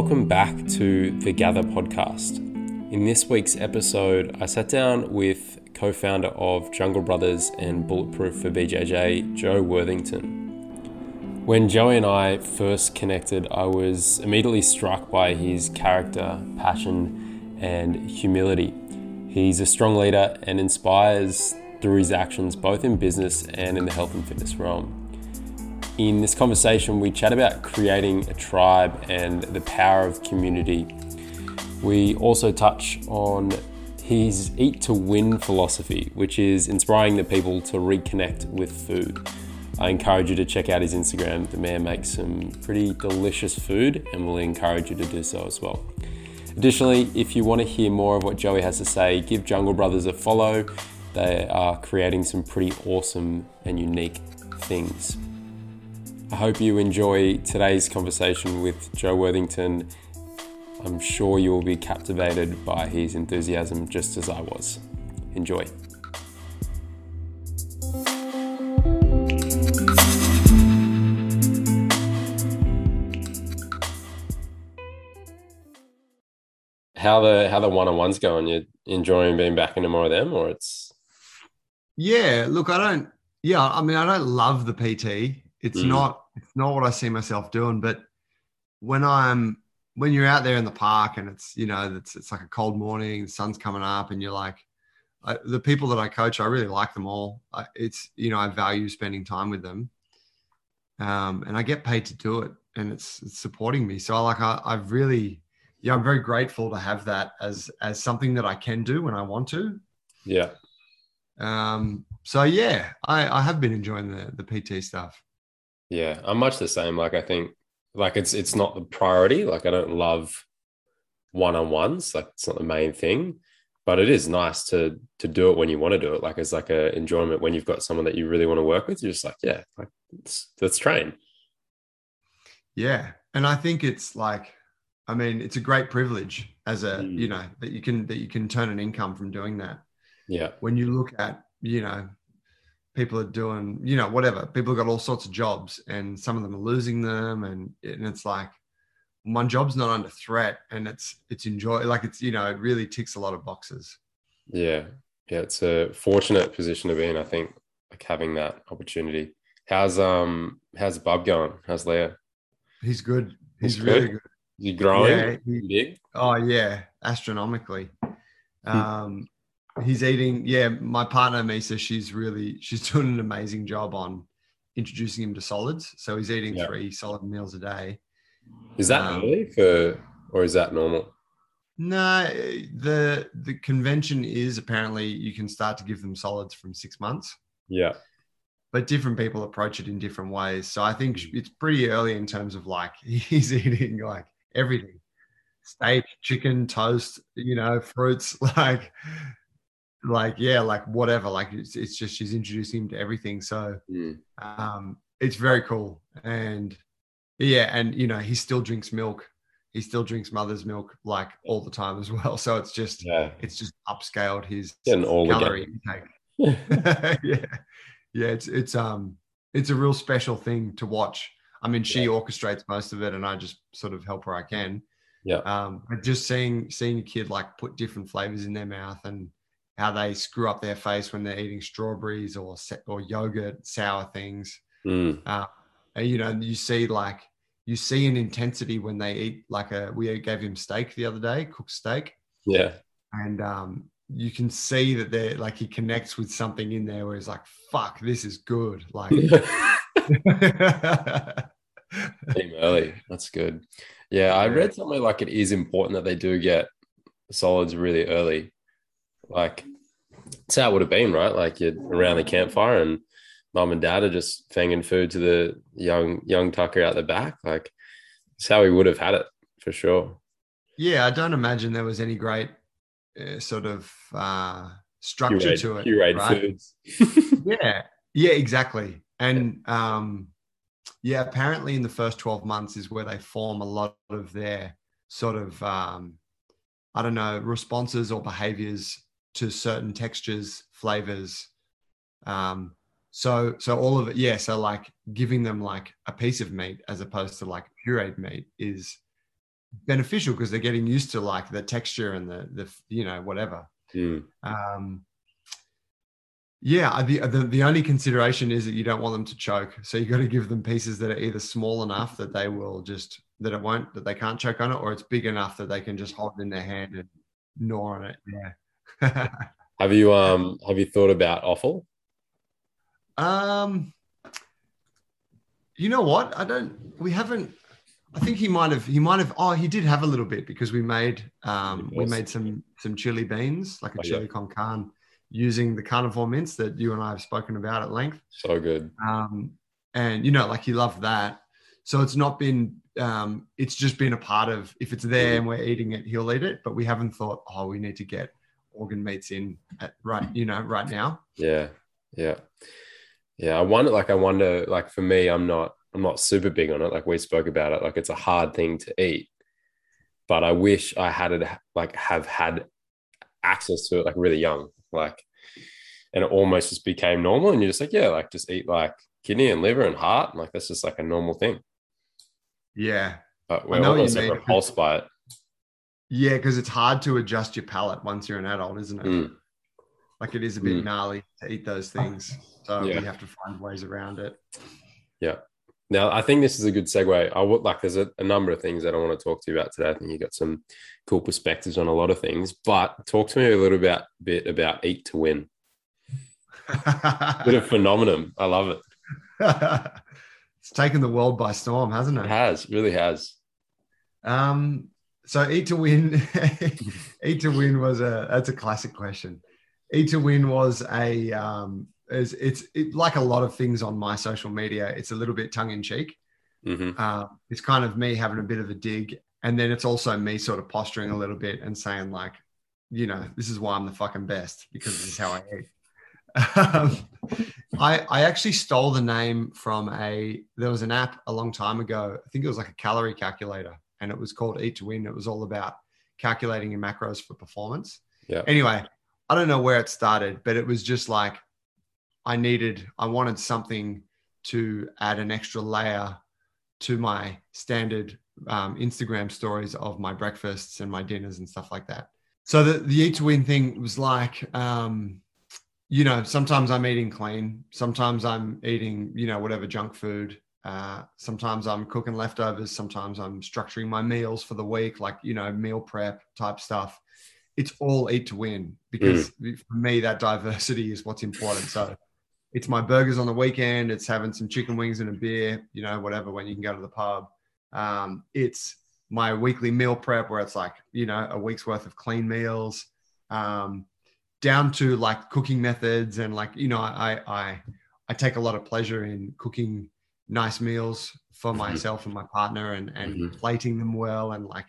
welcome back to the Gather podcast. In this week's episode, I sat down with co founder of Jungle Brothers and Bulletproof for BJJ, Joe Worthington. When Joey and I first connected, I was immediately struck by his character, passion, and humility. He's a strong leader and inspires through his actions both in business and in the health and fitness realm. In this conversation, we chat about creating a tribe and the power of community. We also touch on his eat to win philosophy, which is inspiring the people to reconnect with food. I encourage you to check out his Instagram. The man makes some pretty delicious food and will encourage you to do so as well. Additionally, if you want to hear more of what Joey has to say, give Jungle Brothers a follow. They are creating some pretty awesome and unique things. I hope you enjoy today's conversation with Joe Worthington. I'm sure you will be captivated by his enthusiasm just as I was. Enjoy. How the how the one on ones going? You enjoying being back into more of them, or it's yeah. Look, I don't. Yeah, I mean, I don't love the PT. It's mm. not it's not what I see myself doing. But when I'm when you're out there in the park and it's you know it's it's like a cold morning, the sun's coming up, and you're like I, the people that I coach, I really like them all. I, it's you know I value spending time with them, um, and I get paid to do it, and it's, it's supporting me. So I like I, I've really yeah I'm very grateful to have that as as something that I can do when I want to. Yeah. Um. So yeah, I I have been enjoying the the PT stuff. Yeah, I'm much the same. Like I think like it's it's not the priority. Like I don't love one on ones. Like it's not the main thing, but it is nice to to do it when you want to do it. Like it's like a enjoyment when you've got someone that you really want to work with. You're just like, yeah, like let's let's train. Yeah, and I think it's like, I mean, it's a great privilege as a mm. you know that you can that you can turn an income from doing that. Yeah. When you look at you know people are doing, you know, whatever. People have got all sorts of jobs, and some of them are losing them, and and it's like my job's not under threat, and it's it's enjoy like it's you know it really ticks a lot of boxes. Yeah, yeah, it's a fortunate position to be in. I think like having that opportunity. How's um how's Bub going? How's Leo? He's good. He's, He's really good. good. Is he growing yeah, he, big? Oh yeah, astronomically. Hmm. Um, he's eating. Yeah, my partner Misa, she's really she's doing an amazing job on introducing him to solids. So he's eating yep. three solid meals a day. Is that um, early for, or is that normal? No, the the convention is apparently you can start to give them solids from six months. Yeah. But different people approach it in different ways. So I think it's pretty early in terms of like he's eating like everything steak, chicken, toast, you know, fruits. Like like yeah like whatever like it's, it's just she's introducing him to everything so mm. um it's very cool. And yeah and you know he still drinks milk. He still drinks mother's milk like all the time as well. So it's just yeah. it's just upscaled his calorie intake. Yeah. Yeah it's it's um it's a real special thing to watch. I mean she yeah. orchestrates most of it and i just sort of help where i can. Yeah. Um but just seeing seeing a kid like put different flavors in their mouth and how they screw up their face when they're eating strawberries or or yogurt, sour things. Mm. Uh, and, you know, you see like you see an intensity when they eat like a. We gave him steak the other day, cooked steak. Yeah, and um, you can see that they're like he connects with something in there where he's like, "Fuck, this is good." Like. Team early. That's good. Yeah, I read somewhere like it is important that they do get solids really early. Like that's how it would have been, right? Like you're around the campfire and mom and dad are just fanging food to the young young Tucker out the back. Like it's how we would have had it for sure. Yeah, I don't imagine there was any great uh, sort of uh, structure to it. Right? foods. yeah, yeah, exactly. And um, yeah, apparently in the first twelve months is where they form a lot of their sort of um, I don't know responses or behaviors to certain textures, flavors. Um, so so all of it, yeah. So like giving them like a piece of meat as opposed to like pureed meat is beneficial because they're getting used to like the texture and the the you know whatever. Mm. Um, yeah, the, the the only consideration is that you don't want them to choke, so you got to give them pieces that are either small enough that they will just that it won't that they can't choke on it, or it's big enough that they can just hold it in their hand and gnaw on it. Yeah. Have you um have you thought about offal? Um, you know what? I don't. We haven't. I think he might have. He might have. Oh, he did have a little bit because we made um we made some some chili beans like a Oh, chili yeah. con carne using the carnivore mints that you and I have spoken about at length. So good. um, and you know like he loved that so it's not been um, it's just been a part of if it's there and we're eating it he'll eat it but we haven't thought oh we need to get organ meats in at right you know right now Yeah. Yeah. Yeah. I wonder like I wonder like for me, I'm not I'm not super big on it. Like we spoke about it. Like it's a hard thing to eat. But I wish I had it like have had access to it like really young. Like and it almost just became normal. And you're just like, yeah, like just eat like kidney and liver and heart. And, Like that's just like a normal thing. yeah But we're almost like repulsed by it. Yeah because it's hard to adjust your palate once you're an adult isn't it Mm. like it is a bit Mm. gnarly to eat those things so Yeah. we have to find ways around it Yeah. Now, I think this is a good segue. I would like, there's a, a number of things that I want to talk to you about today. I think you got some cool perspectives on a lot of things, but talk to me a little bit, bit about Eat to Win. Bit of phenomenon. I love it. it's taken the world by storm hasn't It it has, really has. Um, so eat to win, eat to win was a that's a classic question. Eat to win was a um, is it's it, like a lot of things on my social media. It's a little bit tongue in cheek. hmm Uh, it's kind of me having a bit of a dig, and then it's also me sort of posturing a little bit and saying like, you know, this is why I'm the fucking best because this is how I eat. Um, I I actually stole the name from a there was an app a long time ago. I think it was like a calorie calculator, and it was called Eat to Win. It was all about calculating your macros for performance. Yeah. Anyway, I don't know where it started, but it was just like I needed, I wanted something to add an extra layer to my standard um, Instagram stories of my breakfasts and my dinners and stuff like that. So the, the eat to win thing was like, um, you know, sometimes I'm eating clean, sometimes I'm eating, you know, whatever junk food. Uh, sometimes I'm cooking leftovers. Sometimes I'm structuring my meals for the week, like you know, meal prep type stuff. It's all eat to win because for me, that diversity is what's important. So it's my burgers on the weekend. It's having some chicken wings and a beer, you know, whatever, when you can go to the pub. Um, it's my weekly meal prep where it's like, you know, a week's worth of clean meals, um, down to like cooking methods. And like, you know, I, I, I take a lot of pleasure in cooking nice meals for Mhm. myself and my partner and, and Mhm. plating them well and like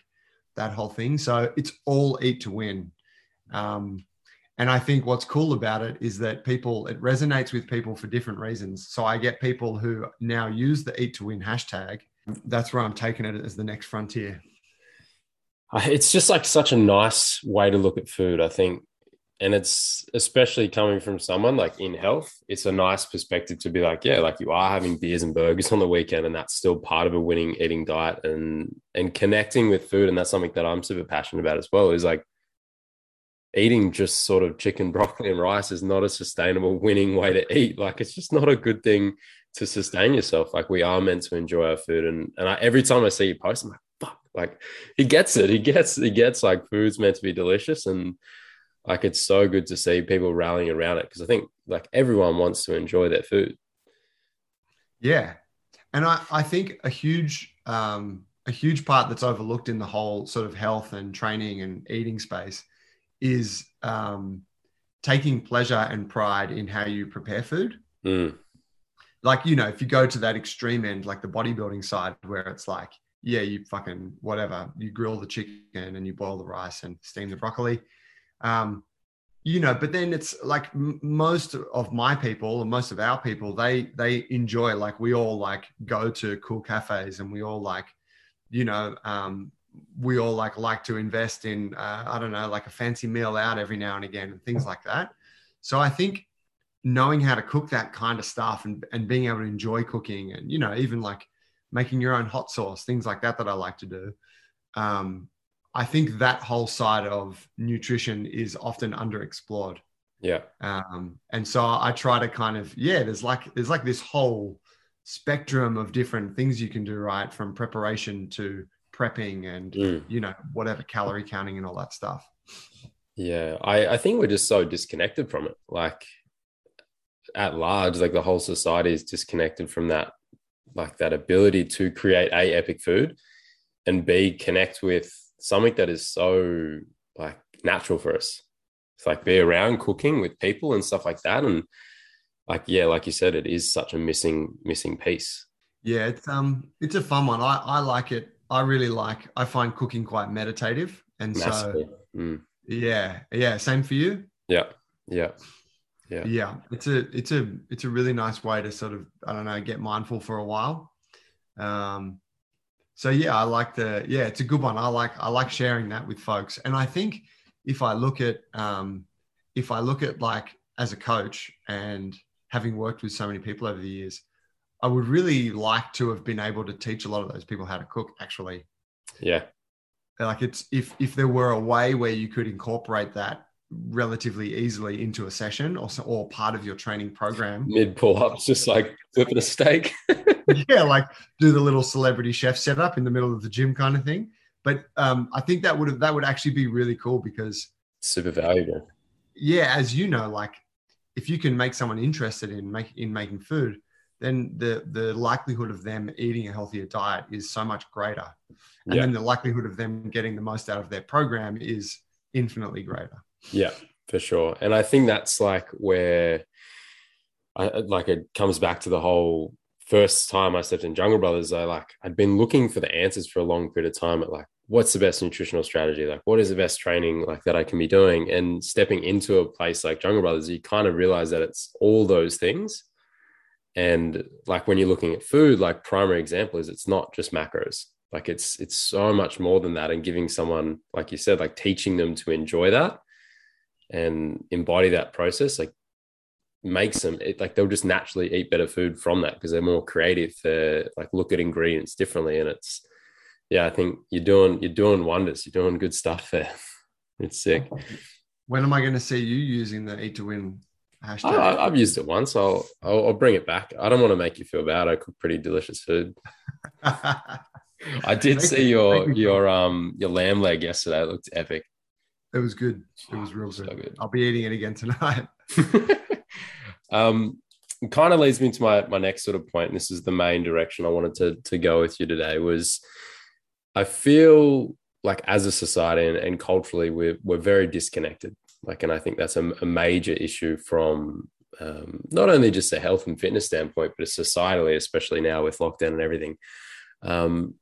that whole thing. So it's all eat to win. Um, and I think what's cool about it is that people, it resonates with people for different reasons. So I get people who now use the eat to win hashtag. That's where I'm taking it as the next frontier. It's just like such a nice way to look at food, I think. And it's especially coming from someone like in health, it's a nice perspective to be like, yeah, like you are having beers and burgers on the weekend, and that's still part of a winning eating diet and and connecting with food. And that's something that I'm super passionate about as well, is like eating just sort of chicken, broccoli, and rice is not a sustainable winning way to eat. Like it's just not a good thing to sustain yourself. Like we are meant to enjoy our food. And and I, every time I see you post, I'm like, fuck, like he gets it. He gets he gets like food's meant to be delicious and like it's so good to see people rallying around it because I think like everyone wants to enjoy their food. Yeah. And I, I think a huge um, a huge part that's overlooked in the whole sort of health and training and eating space is um, taking pleasure and pride in how you prepare food. Mm, Like, you know, if you go to that extreme end, like the bodybuilding side, where it's like, yeah, you fucking whatever, you grill the chicken and you boil the rice and steam the broccoli. Um, you know, but then it's like m- most of my people and most of our people, they they enjoy like we all like go to cool cafes and we all like, you know, um, we all like like to invest in uh, I don't know like a fancy meal out every now and again and things like that. So I think knowing how to cook that kind of stuff and, and being able to enjoy cooking and you know even like making your own hot sauce things like that that i like to do um, I think that whole side of nutrition is often underexplored. Yeah. Um, and so I try to kind of, yeah, there's like, there's like this whole spectrum of different things you can do, right? From preparation to prepping and, Mm. you know, whatever calorie counting and all that stuff. Yeah, I, I think we're just so disconnected from it. Like at large, like the whole society is disconnected from that, like that ability to create a epic food and b connect with something that is so like natural for us. It's like be around cooking with people and stuff like that. And like, yeah, like you said, it is such a missing, missing piece. Yeah, it's um it's a fun one. I, I like it. I really like I find cooking quite meditative. And Massively. so Mm. yeah, yeah, same for you. Yeah. Yeah. Yeah. Yeah. It's a it's a it's a really nice way to sort of, I don't know, get mindful for a while. Um so yeah, I like the yeah, it's a good one. I like I like sharing that with folks. And I think if I look at um if I look at like as a coach and having worked with so many people over the years, I would really like to have been able to teach a lot of those people how to cook actually. Yeah. Like it's if if there were a way where you could incorporate that relatively easily into a session or so, or part of your training program. Mid pull ups, just like flipping a steak. yeah, like do the little celebrity chef setup in the middle of the gym kind of thing. But um, I think that would have that would actually be really cool because Super valuable. yeah, as you know, like if you can make someone interested in make in making food, then the the likelihood of them eating a healthier diet is so much greater, and Yeah. then the likelihood of them getting the most out of their program is infinitely greater. Yeah, for sure. And I think that's like where I like it comes back to the whole first time I stepped in Jungle Brothers, I like I'd been looking for the answers for a long period of time at like what's the best nutritional strategy? Like what is the best training like that I can be doing? And stepping into a place like Jungle Brothers, you kind of realize that it's all those things. And like when you're looking at food, like primary example is it's not just macros. Like it's it's so much more than that. And giving someone, like you said, like teaching them to enjoy that and embody that process, like makes them it, like they'll just naturally eat better food from that because they're more creative. They like look at ingredients differently, and it's yeah, I think you're doing you're doing wonders. You're doing good stuff there. It's sick. When am I going to see you using the Eat to Win hashtag? I, I've used it once. I'll, I'll I'll bring it back. I don't want to make you feel bad. I cook pretty delicious food. I did see your your um your lamb leg yesterday. It looked epic. It was good. It was real So good. good. I'll be eating it again tonight. um, kind of leads me to my my next sort of point. And this is the main direction I wanted to to go with you today. Was I feel like as a society and, and culturally we're we're very disconnected. Like, and I think that's a, a major issue from um, not only just a health and fitness standpoint, but a societally, especially now with lockdown and everything. Um,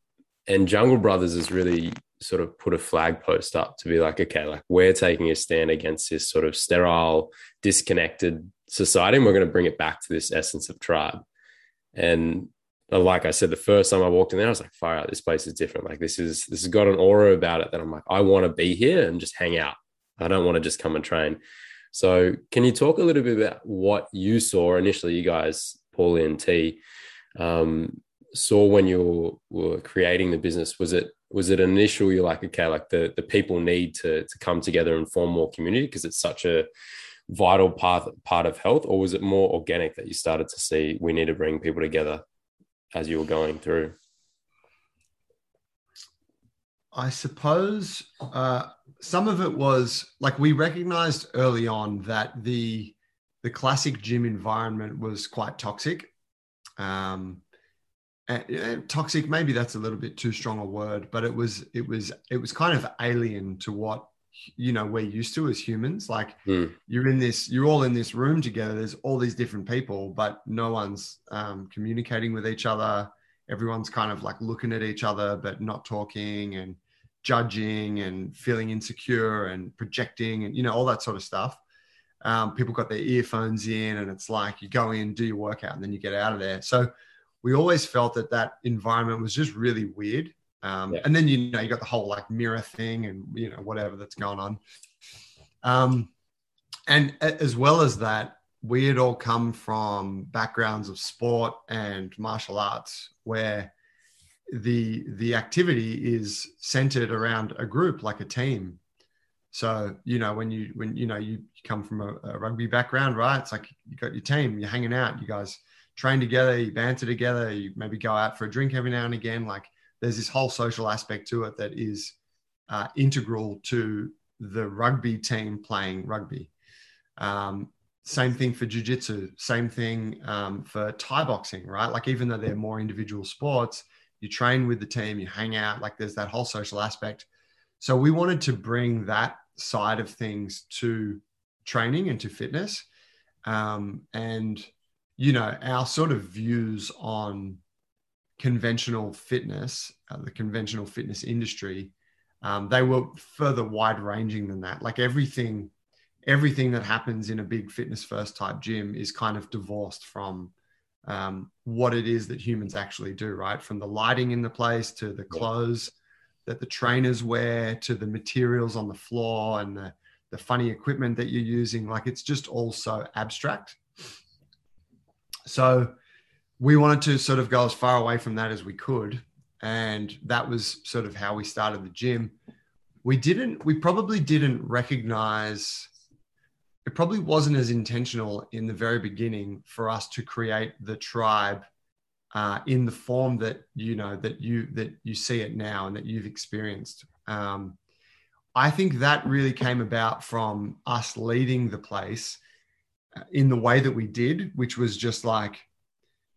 and Jungle Brothers is really sort of put a flag post up to be like, okay, like we're taking a stand against this sort of sterile, disconnected society, and we're going to bring it back to this essence of tribe. And uh, like I said, the first time I walked in there, I was like, fire out, this place is different. Like this is this has got an aura about it that I'm like, I want to be here and just hang out. I don't want to just come and train. So can you talk a little bit about what you saw initially, you guys, Paulie and T, um, saw when you were creating the business? Was it was it initial you're like, okay, like the the people need to to come together and form more community because it's such a vital part part of health, or was it more organic that you started to see we need to bring people together as you were going through? I suppose uh, some of it was like we recognized early on that the the classic gym environment was quite toxic. Um, and, uh, toxic, maybe that's a little bit too strong a word, but it was it was it was kind of alien to what you know we're used to as humans. Like Hmm. you're in this, you're all in this room together. There's all these different people, but no one's um, communicating with each other everyone's kind of like looking at each other but not talking and judging and feeling insecure and projecting and you know all that sort of stuff um, people got their earphones in and it's like you go in do your workout and then you get out of there so we always felt that that environment was just really weird. Um, Yeah. and then you know you got the whole like mirror thing and you know whatever that's going on. Um, and as well as that we had all come from backgrounds of sport and martial arts where the the activity is centered around a group like a team. So you know when you when you know you come from a, a, rugby background right? It's like you got your team you're hanging out you guys train together you banter together you maybe go out for a drink every now and again. Like there's this whole social aspect to it that is uh, integral to the rugby team playing rugby. Um, same thing for jiu-jitsu same thing um, for thai boxing right? Like even though they're more individual sports you train with the team you hang out like there's that whole social aspect. So we wanted to bring that side of things to training and to fitness. Um, and you know our sort of views on conventional fitness uh, the conventional fitness industry um, they were further wide ranging than that like everything everything that happens in a big fitness first type gym is kind of divorced from um, what it is that humans actually do, right? From the lighting in the place to the clothes that the trainers wear to the materials on the floor and the, the funny equipment that you're using. Like it's just all so abstract. So we wanted to sort of go as far away from that as we could. And that was sort of how we started the gym. We didn't, we probably didn't recognize it probably wasn't as intentional in the very beginning for us to create the tribe uh, in the form that you know that you that you see it now and that you've experienced. Um, I think that really came about from us leading the place in the way that we did, which was just like,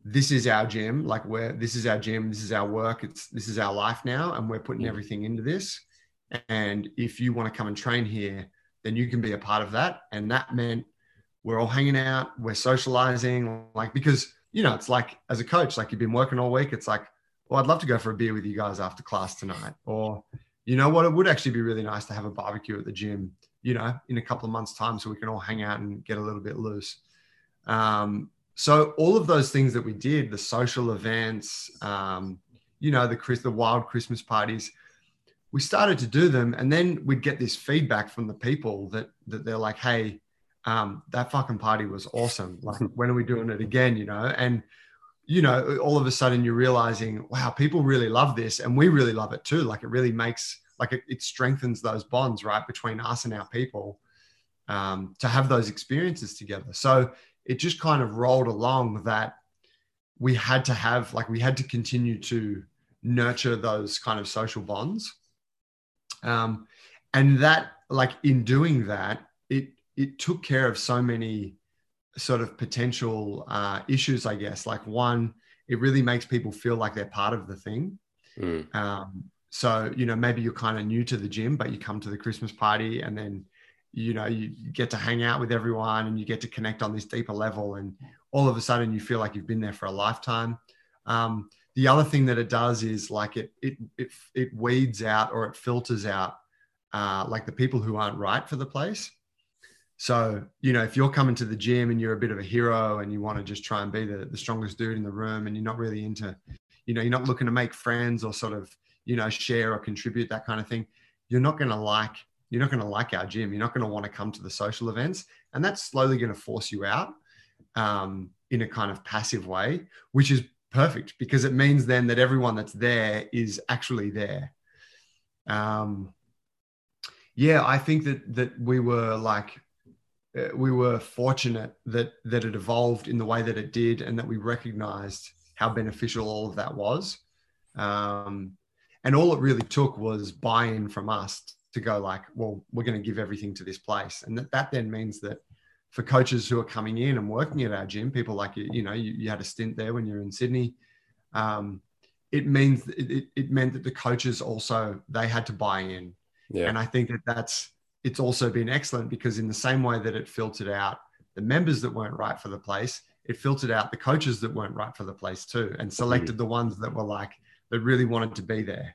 this is our gym, like where this is our gym, this is our work, it's this is our life now, and we're putting everything into this. And if you want to come and train here, then you can be a part of that. And that meant we're all hanging out, we're socializing, like because you know, it's like as a coach, like you've been working all week, it's like, well, I'd love to go for a beer with you guys after class tonight. Or, you know what, it would actually be really nice to have a barbecue at the gym, you know, in a couple of months' time so we can all hang out and get a little bit loose. Um, so all of those things that we did, the social events, um, you know, the Chris, the wild Christmas parties, we started to do them and then we'd get this feedback from the people that that they're like hey um, that fucking party was awesome. Like when are we doing it again? You know? And you know all of a sudden you're realizing wow people really love this and we really love it too. Like it really makes like it, it strengthens those bonds right between us and our people um, to have those experiences together so it just kind of rolled along that we had to have like we had to continue to nurture those kind of social bonds um, and that, like in doing that, it it took care of so many sort of potential uh, issues, I guess. Like one, it really makes people feel like they're part of the thing. Mm. Um, so you know, maybe you're kind of new to the gym, but you come to the Christmas party, and then you know you get to hang out with everyone, and you get to connect on this deeper level, and all of a sudden you feel like you've been there for a lifetime. Um, the other thing that it does is like it it it, it weeds out or it filters out uh, like the people who aren't right for the place. So, you know, if you're coming to the gym and you're a bit of a hero and you want to just try and be the, the strongest dude in the room and you're not really into, you know, you're not looking to make friends or sort of, you know, share or contribute, that kind of thing, you're not going to like, you're not going to like our gym. You're not going to want to come to the social events. And that's slowly going to force you out um, in a kind of passive way, which is perfect because it means then that everyone that's there is actually there. Um, yeah, I think that that we were like uh, we were fortunate that that it evolved in the way that it did, and that we recognized how beneficial all of that was. Um, and all it really took was buy-in from us to go like, well, we're going to give everything to this place, and that, that then means that for coaches who are coming in and working at our gym, people like you, you know, you, you had a stint there when you're in Sydney. Um, it means it, it meant that the coaches also they had to buy in yeah. And I think that that's it's also been excellent because in the same way that it filtered out the members that weren't right for the place, it filtered out the coaches that weren't right for the place too, and selected mm. the ones that were like that really wanted to be there.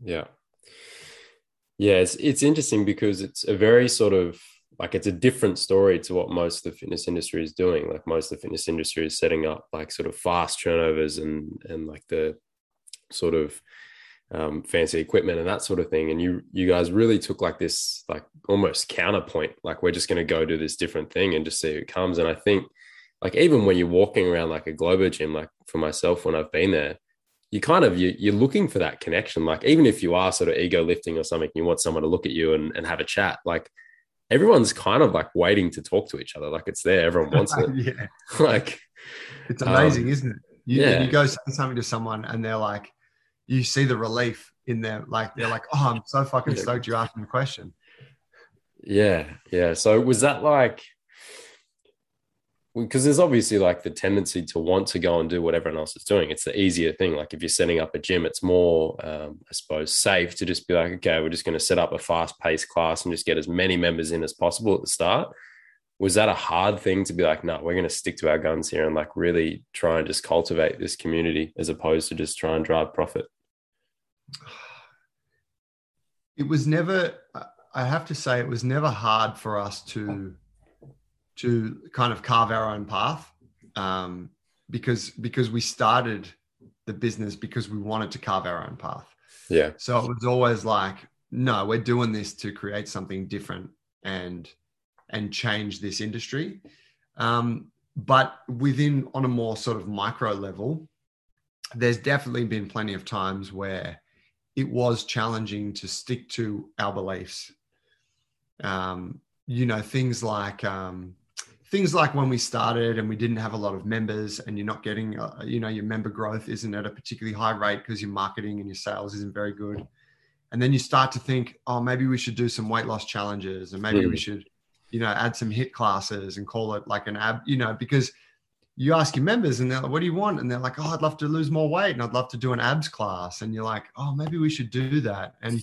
Yeah. Yeah, it's it's interesting because it's a very sort of like it's a different story to what most of the fitness industry is doing. Like most of the fitness industry is setting up like sort of fast turnovers and and like the sort of um, fancy equipment and that sort of thing. And you you guys really took like this like almost counterpoint, like we're just going to go do this different thing and just see who comes. And I think like even when you're walking around like a Globo gym, like for myself when I've been there, you kind of you, you're looking for that connection. Like even if you are sort of ego lifting or something, you want someone to look at you and, and have a chat. Like everyone's kind of like waiting to talk to each other. Like it's there, everyone wants it. yeah, like it's amazing, Um, isn't it? You, yeah. you go say something to someone and they're like, you see the relief in them. Like they're like, oh, I'm so fucking stoked you asked me a question. Yeah, yeah. So was that like because there's obviously like the tendency to want to go and do what everyone else is doing. It's the easier thing. Like if you're setting up a gym, it's more, um, I suppose, safe to just be like, okay, we're just going to set up a fast-paced class and just get as many members in as possible at the start. Was that a hard thing to be like, no, we're going to stick to our guns here and like really try and just cultivate this community as opposed to just try and drive profit? It was never. I have to say, it was never hard for us to to kind of carve our own path um, because because we started the business because we wanted to carve our own path. Yeah, So it was always like, no, we're doing this to create something different and and change this industry. Um, but within on a more sort of micro level, there's definitely been plenty of times where it was challenging to stick to our beliefs. Um, you know, things like um, things like when we started and we didn't have a lot of members and you're not getting, uh, you know, your member growth isn't at a particularly high rate because your marketing and your sales isn't very good. And then you start to think, oh, maybe we should do some weight loss challenges and maybe we Mm. should, you know, add some HIIT classes and call it like an ab, you know, because you ask your members and they're like, what do you want? And they're like, oh, I'd love to lose more weight and I'd love to do an abs class. And you're like, oh, maybe we should do that. And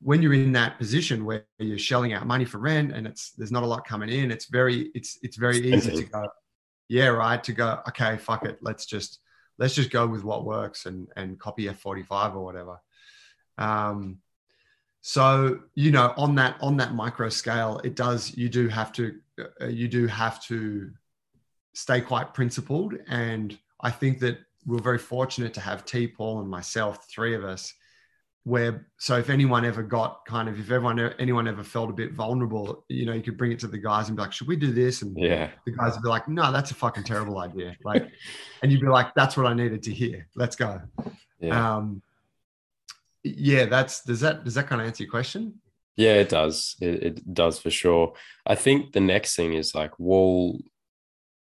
when you're in that position where you're shelling out money for rent and it's there's not a lot coming in, it's very it's it's very easy to go, yeah, right, to go, okay, fuck it, let's just let's just go with what works and and copy F45 or whatever. Um, so you know, on that on that micro scale, it does you do have to uh, you do have to stay quite principled, and I think that we're very fortunate to have T, Paul, and myself, three of us. Where so if anyone ever got kind of if everyone anyone ever felt a bit vulnerable, you know, you could bring it to the guys and be like, should we do this? And yeah, the guys would be like, no, that's a fucking terrible idea. Like, and you'd be like, that's what I needed to hear. Let's go. yeah. Um, yeah, that's does that does that kind of answer your question? Yeah, it does. It, it does for sure. I think the next thing is like, well,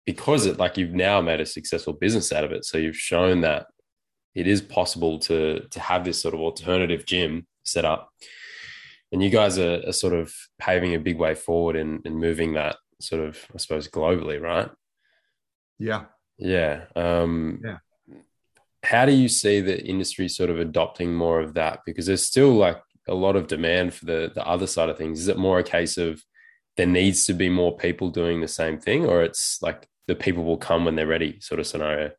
because it like you've now made a successful business out of it, so you've shown that it is possible to to have this sort of alternative gym set up, and you guys are, are sort of paving a big way forward and, and moving that sort of, I suppose, globally, right? Yeah. Yeah. Um, Yeah. How do you see the industry sort of adopting more of that? Because there's still like a lot of demand for the the other side of things. Is it more a case of there needs to be more people doing the same thing, or it's like the people will come when they're ready, sort of scenario?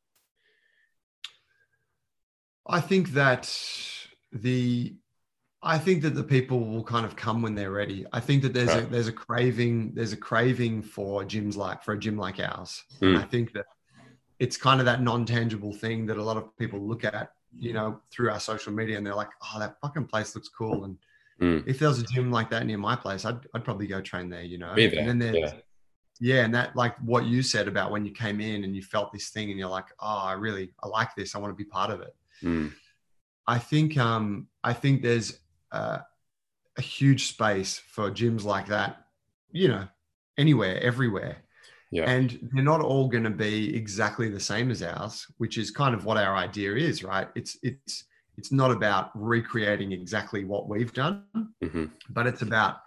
I think that the I think that the people will kind of come when they're ready. I think that there's a there's a craving there's a craving for gyms like for a gym like ours. Hmm. I think that it's kind of that non-tangible thing that a lot of people look at, you know, through our social media and they're like, "Oh, that fucking place looks cool." And Hmm. if there was a gym like that near my place, I'd I'd probably go train there, you know. There, And then there's yeah. yeah, and that like what you said about when you came in and you felt this thing and you're like, "Oh, I really I like this. I want to be part of it." Mm. I think um, I think there's uh, a huge space for gyms like that, you know, anywhere, everywhere. Yeah. And they're not all going to be exactly the same as ours, which is kind of what our idea is, right? It's it's it's not about recreating exactly what we've done, hmm but it's about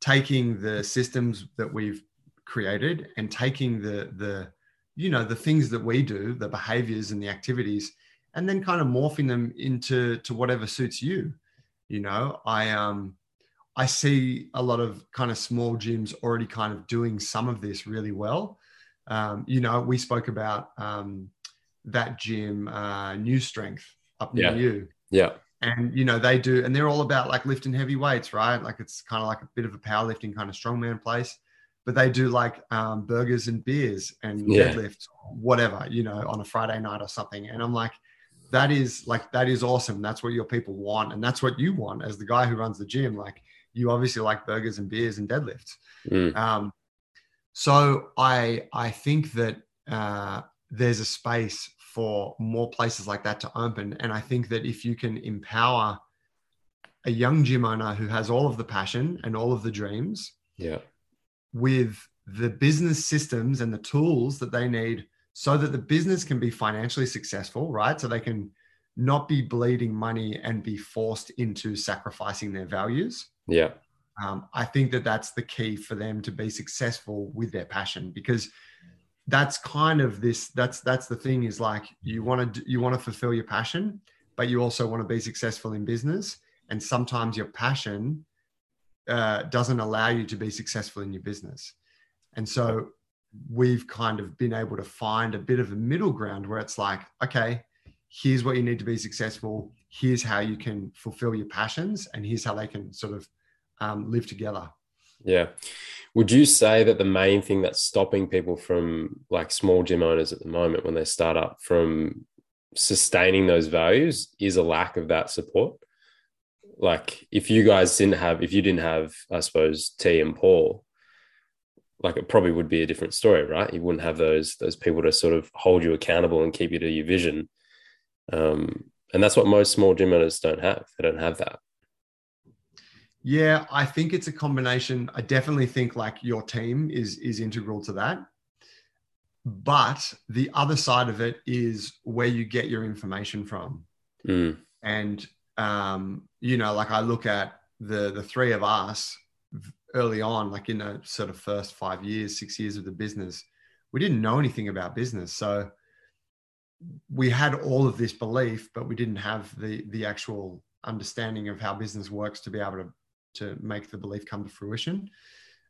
taking the systems that we've created and taking the the you know the things that we do the behaviors and the activities and then kind of morphing them into to whatever suits you you know i um i see a lot of kind of small gyms already kind of doing some of this really well um, you know we spoke about um, that gym uh, new strength up near Yeah. you Yeah. and you know they do and they're all about like lifting heavy weights right like it's kind of like a bit of a powerlifting kind of strongman place but they do like um, burgers and beers and Yeah. deadlifts whatever you know on a friday night or something and i'm like that is like that is awesome that's what your people want and that's what you want as the guy who runs the gym like you obviously like burgers and beers and deadlifts Mm. um, so I I think that uh, there's a space for more places like that to open. And I think that if you can empower a young gym owner who has all of the passion and all of the dreams, yeah, with the business systems and the tools that they need so that the business can be financially successful, right? So they can not be bleeding money and be forced into sacrificing their values. Yeah. Um, I think that that's the key for them to be successful with their passion because that's kind of this that's that's the thing is like you want to you want to fulfill your passion but you also want to be successful in business and sometimes your passion uh, doesn't allow you to be successful in your business and so we've kind of been able to find a bit of a middle ground where it's like okay here's what you need to be successful. Here's how you can fulfill your passions and here's how they can sort of um, live together. Yeah. Would you say that the main thing that's stopping people from like small gym owners at the moment when they start up from sustaining those values is a lack of that support? Like if you guys didn't have, if you didn't have, I suppose, T and Paul, like it probably would be a different story, right? You wouldn't have those those people to sort of hold you accountable and keep you to your vision. Um, and that's what most small gym owners don't have. They don't have that. Yeah, I think it's a combination. I definitely think like your team is is integral to that. But the other side of it is where you get your information from. Mm. And um, you know, like I look at the the three of us early on, like in the sort of first five years, six years of the business, we didn't know anything about business. So we had all of this belief, but we didn't have the the actual understanding of how business works to be able to to make the belief come to fruition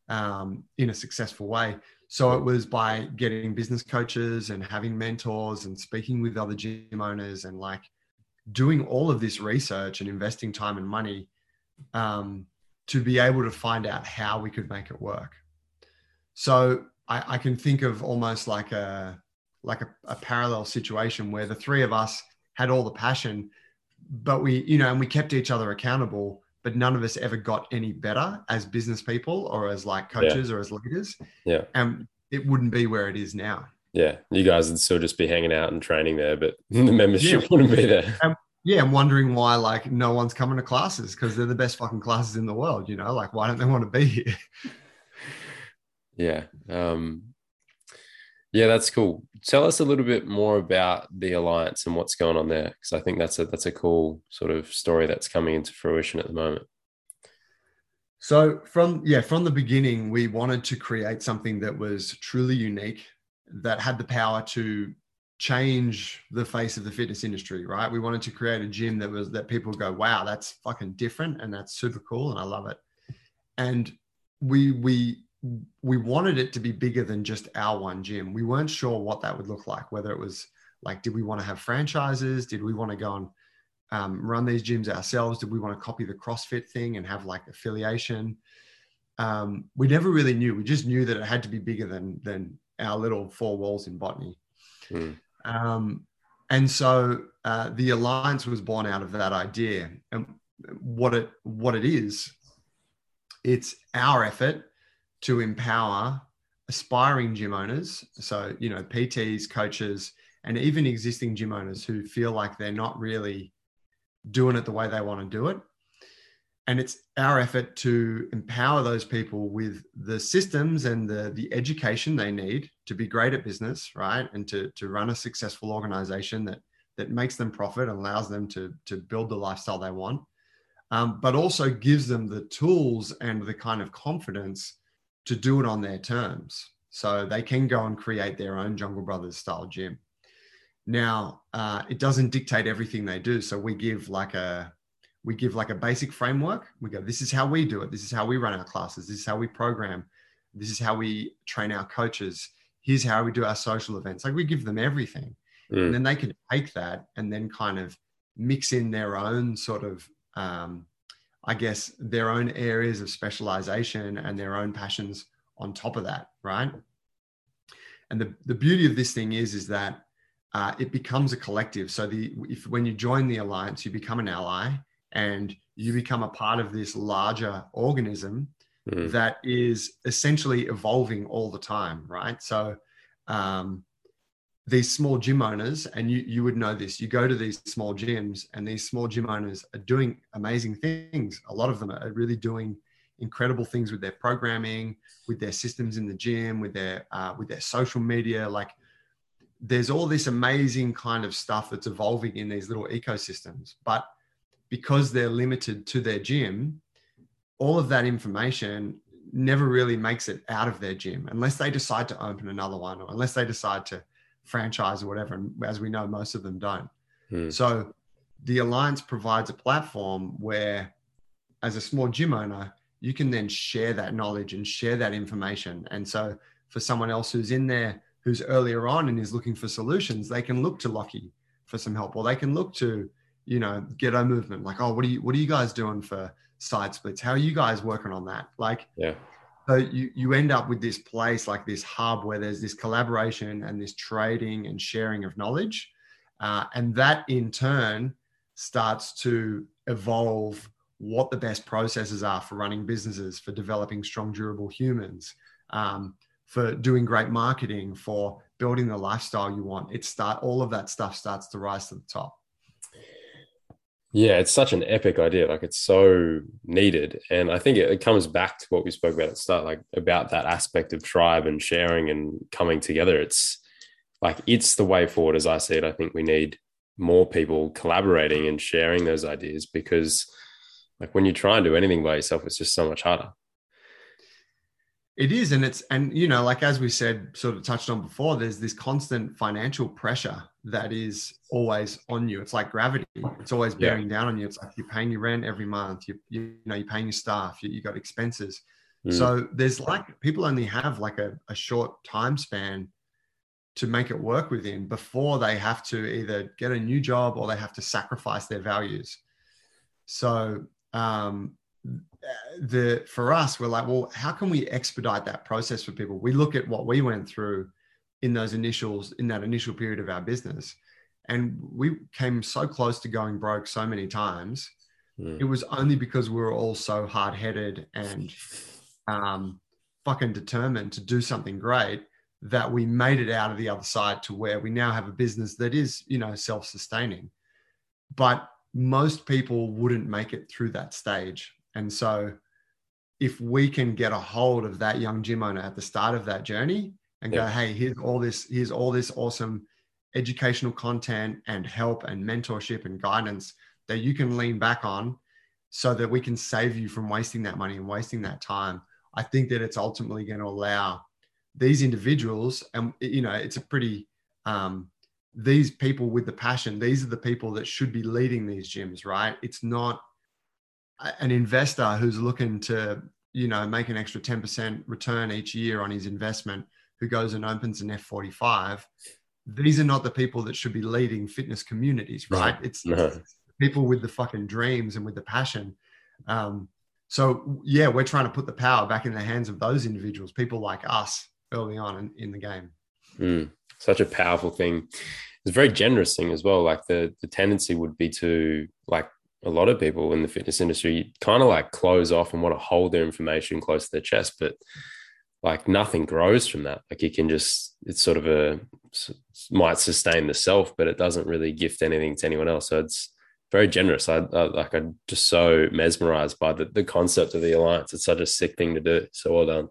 um, in a successful way. So it was by getting business coaches and having mentors and speaking with other gym owners and like doing all of this research and investing time and money um, to be able to find out how we could make it work. So I, I can think of almost like a like a, a parallel situation where the three of us had all the passion, but we you know and we kept each other accountable but none of us ever got any better as business people or as like coaches yeah. or as leaders. Yeah. And it wouldn't be where it is now. Yeah. You guys would still just be hanging out and training there, but the membership yeah. wouldn't be there. And, yeah. I'm wondering why like no one's coming to classes because they're the best fucking classes in the world, you know, like why don't they want to be here? yeah. Um, yeah, that's cool. Tell us a little bit more about the alliance and what's going on there, because I think that's a that's a cool sort of story that's coming into fruition at the moment. So from yeah, from the beginning, we wanted to create something that was truly unique, that had the power to change the face of the fitness industry. Right? We wanted to create a gym that was that people go, "Wow, that's fucking different," and that's super cool, and I love it. And we we we wanted it to be bigger than just our one gym. We weren't sure what that would look like, whether it was like, did we want to have franchises? Did we want to go and um, run these gyms ourselves? Did we want to copy the CrossFit thing and have like affiliation? Um, we never really knew. We just knew that it had to be bigger than than our little four walls in botany. Mm. Um, and so uh, the alliance was born out of that idea. And what it what it is, it's our effort to empower aspiring gym owners. So, you know, PTs, coaches, and even existing gym owners who feel like they're not really doing it the way they want to do it. And it's our effort to empower those people with the systems and the, the education they need to be great at business, right? And to, to run a successful organization that, that makes them profit and allows them to, to build the lifestyle they want, um, but also gives them the tools and the kind of confidence to do it on their terms. So they can go and create their own Jungle Brothers style gym. Now, uh, it doesn't dictate everything they do. So we give like a we give like a basic framework. We go, this is how we do it. This is how we run our classes. This is how we program. This is how we train our coaches. Here's how we do our social events. Like we give them everything. Mm. And then they can take that and then kind of mix in their own sort of um, I guess, their own areas of specialization and their own passions on top of that, right? And the, the beauty of this thing is, is that uh, it becomes a collective. So the if when you join the alliance, you become an ally and you become a part of this larger organism mm. that is essentially evolving all the time, right? So um, these small gym owners, and you you would know this. You go to these small gyms, and these small gym owners are doing amazing things. A lot of them are really doing incredible things with their programming, with their systems in the gym, with their uh, with their social media. Like, there's all this amazing kind of stuff that's evolving in these little ecosystems, but because they're limited to their gym, all of that information never really makes it out of their gym unless they decide to open another one or unless they decide to franchise or whatever. And as we know, most of them don't. Hmm. So the Alliance provides a platform where, as a small gym owner, you can then share that knowledge and share that information. And so for someone else who's in there, who's earlier on and is looking for solutions, they can look to Lockie for some help, or they can look to, you know, Ghetto Movement. Like, oh, what are you, what are you guys doing for side splits? How are you guys working on that? Like, yeah. So you, you end up with this place like this hub where there's this collaboration and this trading and sharing of knowledge. Uh, and that in turn starts to evolve what the best processes are for running businesses, for developing strong, durable humans, um, for doing great marketing, for building the lifestyle you want. It start all of that stuff starts to rise to the top. Yeah, it's such an epic idea. Like it's so needed. And I think it, it, comes back to what we spoke about at the start, like about that aspect of tribe and sharing and coming together. It's like it's the way forward as I see it. I think we need more people collaborating and sharing those ideas because like when you try and do anything by yourself, it's just so much harder. It is, and it's and you know, like as we said, sort of touched on before, there's this constant financial pressure that is always on you. It's like gravity; it's always bearing yeah. down on you. It's like you're paying your rent every month. You you, know you're paying your staff. You, you got expenses. Mm. So there's like people only have like a, a short time span to make it work within before they have to either get a new job or they have to sacrifice their values. So um, the for us we're like well how can we expedite that process for people we look at what we went through in those initials in that initial period of our business. And we came so close to going broke so many times. Mm. it was only because we were all so hard-headed and um, fucking determined to do something great that we made it out of the other side to where we now have a business that is you know self-sustaining. But most people wouldn't make it through that stage. And so if we can get a hold of that young gym owner at the start of that journey and yeah. go, hey, here's all this, here's all this awesome educational content and help and mentorship and guidance that you can lean back on so that we can save you from wasting that money and wasting that time. I think that it's ultimately going to allow these individuals, and you know, it's a pretty um, these people with the passion. These are the people that should be leading these gyms, right? It's not an investor who's looking to you know make an extra 10% return each year on his investment who goes and opens an f45 these are not the people that should be leading fitness communities right? It's, no. it's, people with the fucking dreams and with the passion. Um, so yeah we're trying to put the power back in the hands of those individuals people like us early on in, in the game. Mm, such a powerful thing. It's a very generous thing as well. Like the the tendency would be to like a lot of people in the fitness industry kind of like close off and want to hold their information close to their chest, but like nothing grows from that. Like you can just, it's sort of a, might sustain the self, but it doesn't really gift anything to anyone else. So it's very generous. I, I like, I'm just so mesmerized by the, the concept of the alliance. It's such a sick thing to do. So well done.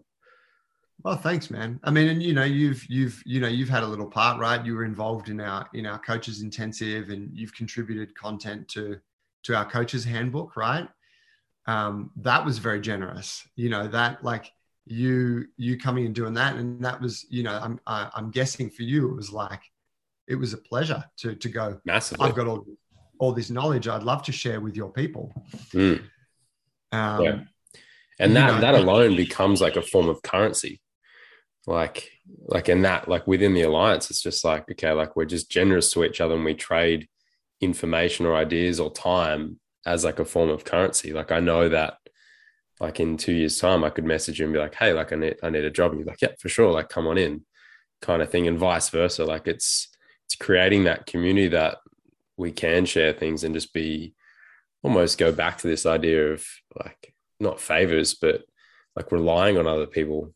Well, thanks, man. I mean, and you know, you've you've you know you've had a little part, right? You were involved in our in our coaches intensive, and you've contributed content to to our coaches handbook, right? Um, that was very generous. You know that like you you coming and doing that, and that was you know I'm I, am i am guessing for you it was like it was a pleasure to to go. Massively, I've got all all this knowledge I'd love to share with your people. Mm. Um, yeah. And that know, that alone becomes like a form of currency. Like like in that like within the alliance, it's just like okay, like we're just generous to each other and we trade information or ideas or time as like a form of currency. Like I know that like in two years time, I could message you and be like, Hey, like I need, I need a job. And you're like, yeah, for sure. Like come on in kind of thing and vice versa. Like it's, it's creating that community that we can share things and just be almost go back to this idea of like not favors, but like relying on other people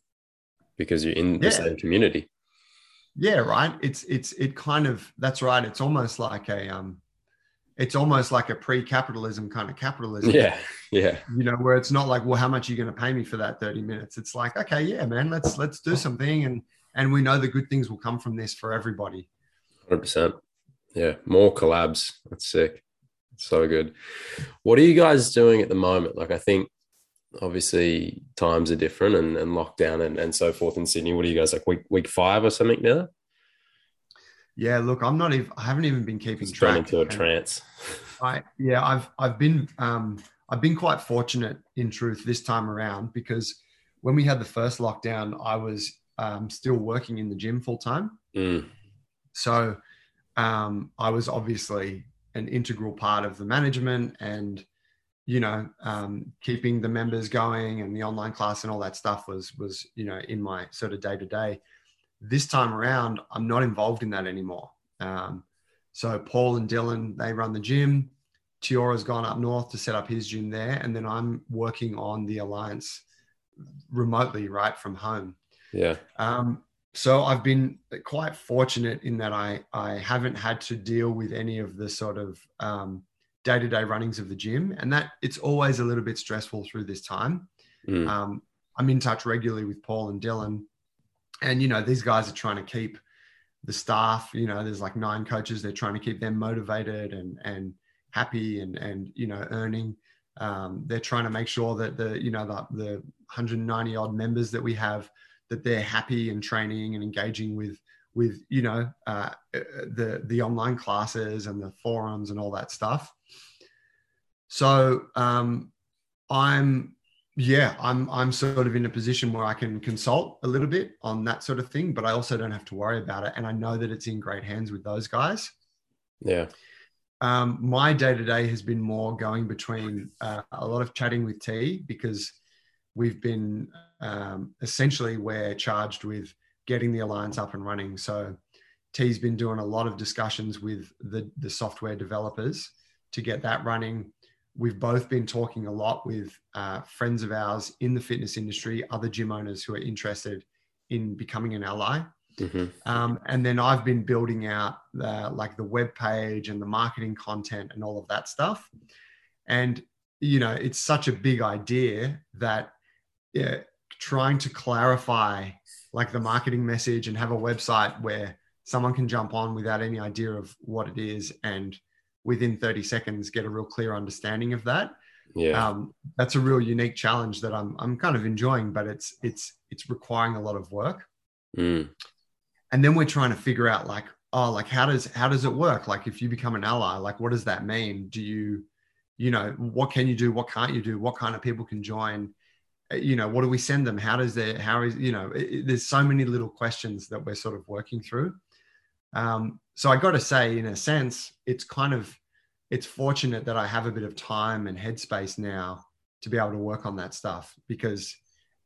because you're in yeah. the same community. yeah, right. It's it's it kind of that's right. It's almost like a um, it's almost like a pre-capitalism kind of capitalism. Yeah, yeah. You know, where it's not like, well, how much are you going to pay me for that thirty minutes? It's like, okay, yeah, man, let's let's do something, and and we know the good things will come from this for everybody. Hundred percent. Yeah, more collabs. That's sick. So good. What are you guys doing at the moment? Like, I think obviously times are different and, and lockdown and, and so forth in Sydney. What are you guys like week week five or something now? Yeah, look, I'm not even I haven't even been keeping It's track. into a trance. I yeah, I've I've been um I've been quite fortunate in truth this time around because when we had the first lockdown, I was um, still working in the gym full time. Mm, So um, I was obviously an integral part of the management and you know um, keeping the members going and the online class and all that stuff was was you know in my sort of day to day. This time around, I'm not involved in that anymore. Um, so Paul and Dylan they run the gym. Tiora's gone up north to set up his gym there, and then I'm working on the alliance remotely, right from home. yeah. Um, so I've been quite fortunate in that I I haven't had to deal with any of the sort of um, day-to-day runnings of the gym, and that it's always a little bit stressful through this time. Mm, Um, I'm in touch regularly with Paul and Dylan, and you know these guys are trying to keep the staff. You know, there's like nine coaches. They're trying to keep them motivated and and happy and and you know earning. Um, they're trying to make sure that the you know the, the 190 odd members that we have that they're happy and training and engaging with with you know uh, the the online classes and the forums and all that stuff. So um, I'm yeah I'm I'm sort of in a position where I can consult a little bit on that sort of thing, but I also don't have to worry about it, and I know that it's in great hands with those guys. yeah. Um, my day to day has been more going between uh, a lot of chatting with T because we've been um, essentially we're charged with getting the alliance up and running. So T's been doing a lot of discussions with the the software developers to get that running. We've both been talking a lot with uh, friends of ours in the fitness industry, other gym owners who are interested in becoming an ally. hmm Um, and then I've been building out the, like the web page and the marketing content and all of that stuff. And you know, it's such a big idea that yeah, trying to clarify like the marketing message and have a website where someone can jump on without any idea of what it is and within 30 seconds get a real clear understanding of that. Yeah. um, that's a real unique challenge that I'm, I'm kind of enjoying but it's it's it's requiring a lot of work. Mm, and then we're trying to figure out like oh like how does how does it work? Like if you become an ally like what does that mean? Do you you know what can you do? What can't you do? What kind of people can join? Uh, you know what do we send them? How does it how is you know it, it- there's so many little questions that we're sort of working through um, so i got to say in a sense it's kind of it's fortunate that i have a bit of time and headspace now to be able to work on that stuff because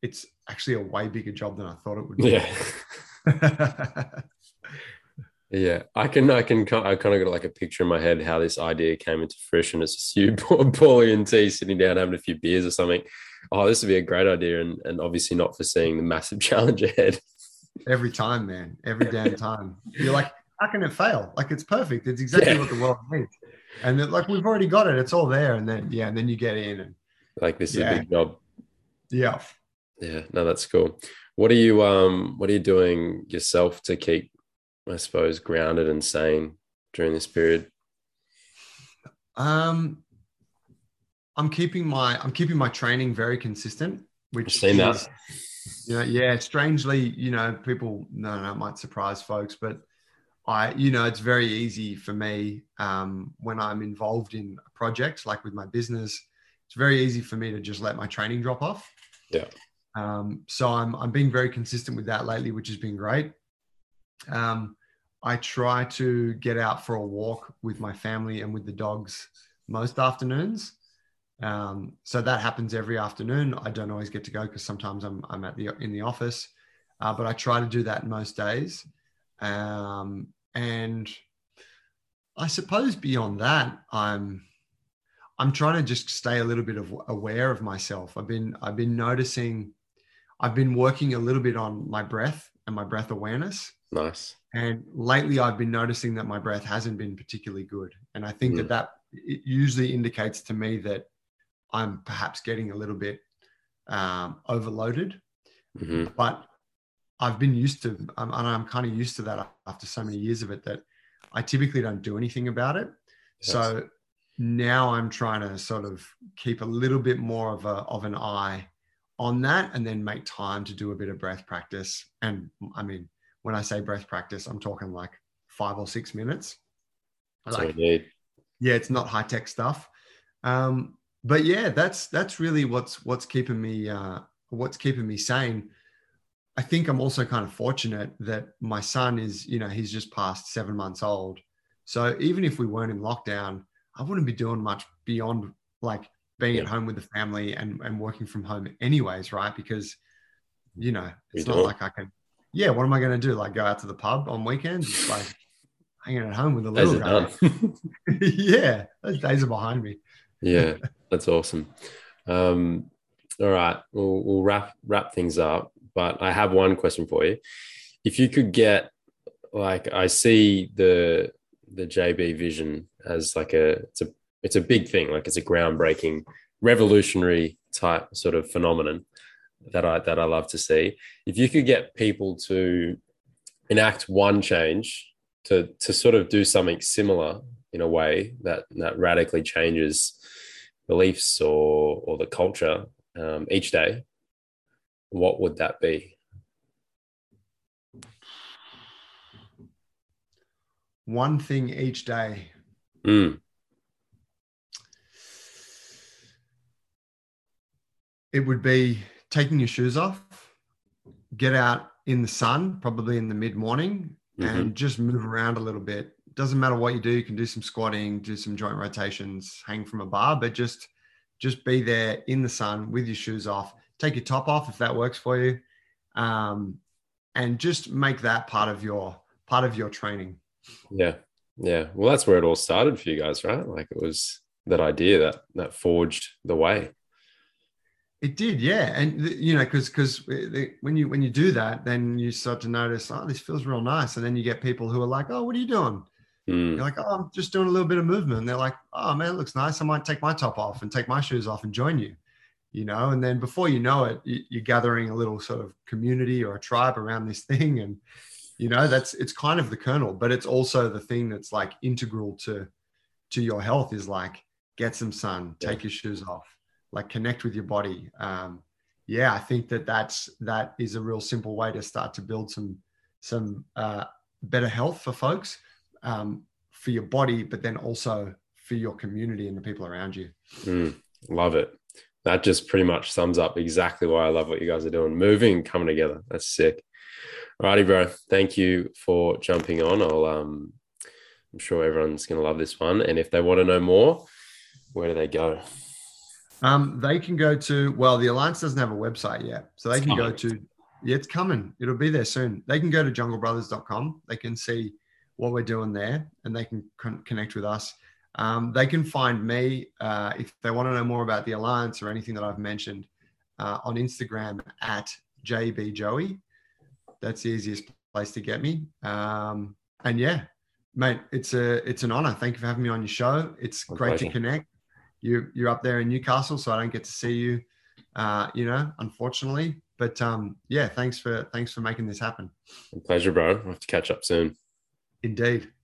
it's actually a way bigger job than i thought it would be yeah. Yeah, I can, I can, I kind of got like a picture in my head how this idea came into fruition. It's just you, Paulie, and T sitting down having a few beers or something. Oh, this would be a great idea, and and obviously not foreseeing the massive challenge ahead. Every time, man. Every damn time. You're like, how can it fail? Like it's perfect. It's exactly Yeah. what the world needs. And like we've already got it. It's all there. And then yeah, and then you get in and Like this is Yeah. a big job. yeah. Yeah, no, that's cool. What are you, um, what are you doing yourself to keep, I suppose, grounded and sane during this period? Um I'm keeping my I'm keeping my training very consistent, which I've seen that. You know, yeah, strangely, you know, people no no it might surprise folks, but I, you know, it's very easy for me um, when I'm involved in a project like with my business. It's very easy for me to just let my training drop off. Yeah. Um, so I'm I'm being very consistent with that lately, which has been great. Um, I try to get out for a walk with my family and with the dogs most afternoons. Um, so that happens every afternoon. I don't always get to go because sometimes I'm I'm at the in the office, uh, but I try to do that most days. Um, and I suppose beyond that, I'm I'm trying to just stay a little bit of aware of myself. I've been I've been noticing, I've been working a little bit on my breath and my breath awareness. Nice. And lately, I've been noticing that my breath hasn't been particularly good, and I think mm. that that it usually indicates to me that I'm perhaps getting a little bit um, overloaded. Mm-hmm. But I've been used to, um, and I'm kind of used to that after so many years of it that I typically don't do anything about it. Yes. So now I'm trying to sort of keep a little bit more of a of an eye on that, and then make time to do a bit of breath practice. And I mean, when I say breath practice, I'm talking like five or six minutes. Like, yeah, it's not high tech stuff. Um, but yeah, that's that's really what's what's keeping me uh, what's keeping me sane. I think I'm also kind of fortunate that my son is, you know, he's just past seven months old. So even if we weren't in lockdown, I wouldn't be doing much beyond like being yeah. at home with the family and, and working from home anyways, right? Because, you know, it's not like I can, yeah, what am I going to do? Like go out to the pub on weekends? like hanging at home with the little guy. yeah, those days are behind me. yeah, that's awesome. Um, all right, we'll, we'll wrap wrap things up. But I have one question for you. If you could get, like, I see the the JB vision as like a it's a it's a big thing. Like it's a groundbreaking, revolutionary type sort of phenomenon that I that I love to see. If you could get people to enact one change to to sort of do something similar in a way that that radically changes beliefs or or the culture um, each day, what would that be? One thing each day. Mm. It would be taking your shoes off, get out in the sun, probably in the mid morning, mm-hmm. and just move around a little bit. Doesn't matter what you do, you can do some squatting, do some joint rotations, hang from a bar, but just just be there in the sun with your shoes off. Take your top off if that works for you, um, and just make that part of your part of your training. Yeah, yeah. Well, that's where it all started for you guys, right? Like it was that idea that that forged the way. It did, yeah, and you know, because because when you when you do that, then you start to notice, oh, this feels real nice, and then you get people who are like, oh, what are you doing? Mm. You're like, oh, I'm just doing a little bit of movement, and they're like, oh man, it looks nice. I might take my top off and take my shoes off and join you, you know. And then before you know it, you're gathering a little sort of community or a tribe around this thing, and you know, that's it's kind of the kernel, but it's also the thing that's like integral to to your health is like get some sun, take your shoes off like connect with your body. Um, yeah, I think that that's that is a real simple way to start to build some some uh, better health for folks, um, for your body, but then also for your community and the people around you. Mm, love it. That just pretty much sums up exactly why I love what you guys are doing, moving, coming together. That's sick. Alrighty, bro. Thank you for jumping on. I'll um, I'm sure everyone's gonna love this one. And if they want to know more, where do they go? Um, they can go to well, the Alliance doesn't have a website yet, so they can go to yeah, it's coming. It'll be there soon. They can go to junglebrothers.com. They can see what we're doing there, and they can con- connect with us. Um, they can find me uh, if they want to know more about the Alliance or anything that I've mentioned uh, on Instagram at jbjoey. That's the easiest place to get me. Um, and yeah, mate, it's a it's an honor. Thank you for having me on your show. It's My great pleasure. to connect you you're up there in Newcastle, so I don't get to see you. Uh, you know, unfortunately. But um, yeah, thanks for thanks for making this happen. pleasure, bro. We'll have to catch up soon. Indeed.